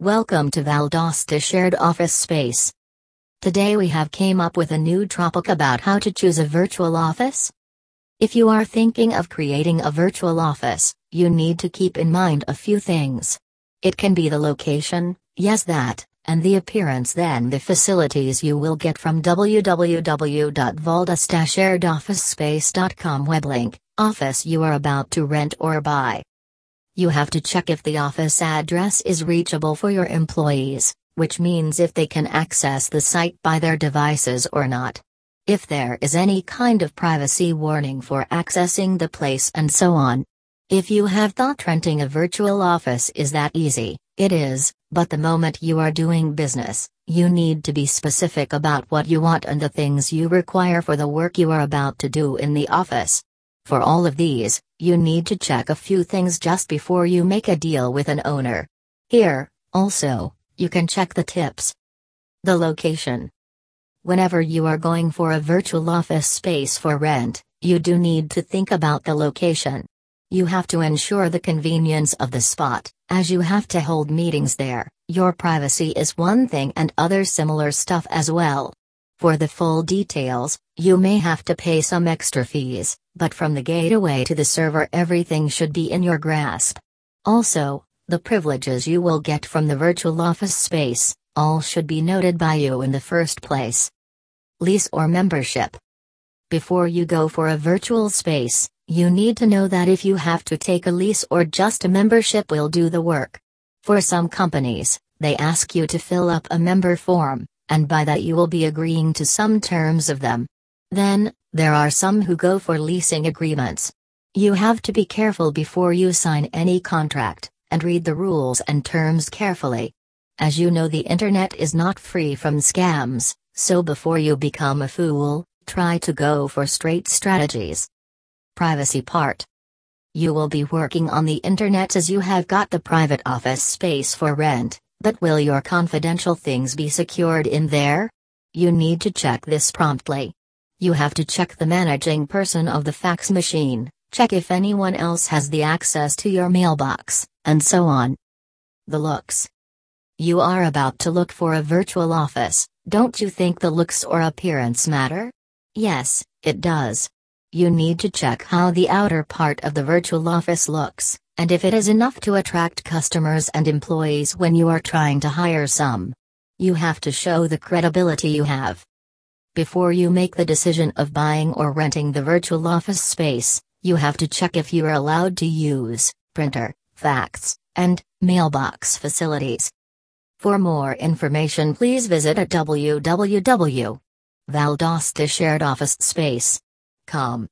Welcome to Valdosta Shared Office Space. Today we have came up with a new topic about how to choose a virtual office. If you are thinking of creating a virtual office, you need to keep in mind a few things. It can be the location, yes that, and the appearance then the facilities you will get from www.valdostasharedofficespace.com web link, office you are about to rent or buy. You have to check if the office address is reachable for your employees, which means if they can access the site by their devices or not. If there is any kind of privacy warning for accessing the place and so on. If you have thought renting a virtual office is that easy, it is, but the moment you are doing business, you need to be specific about what you want and the things you require for the work you are about to do in the office. For all of these, you need to check a few things just before you make a deal with an owner. Here, also, you can check the tips. The location. Whenever you are going for a virtual office space for rent, you do need to think about the location. You have to ensure the convenience of the spot, as you have to hold meetings there, your privacy is one thing and other similar stuff as well. For the full details, you may have to pay some extra fees, but from the gateway to the server everything should be in your grasp. Also, the privileges you will get from the virtual office space, all should be noted by you in the first place. Lease or membership. Before you go for a virtual space, you need to know that if you have to take a lease or just a membership will do the work. For some companies, they ask you to fill up a member form, and by that you will be agreeing to some terms of them. Then, there are some who go for leasing agreements. You have to be careful before you sign any contract, and read the rules and terms carefully. As you know, the internet is not free from scams, so before you become a fool, try to go for straight strategies. Privacy part. You will be working on the internet as you have got the private office space for rent, but will your confidential things be secured in there? You need to check this promptly. You have to check the managing person of the fax machine, check if anyone else has the access to your mailbox, and so on. The looks. You are about to look for a virtual office, don't you think the looks or appearance matter? Yes, it does. You need to check how the outer part of the virtual office looks, and if it is enough to attract customers and employees when you are trying to hire some. You have to show the credibility you have. Before you make the decision of buying or renting the virtual office space, you have to check if you are allowed to use printer, fax, and mailbox facilities. For more information, please visit at www.valdostasharedofficespace.com.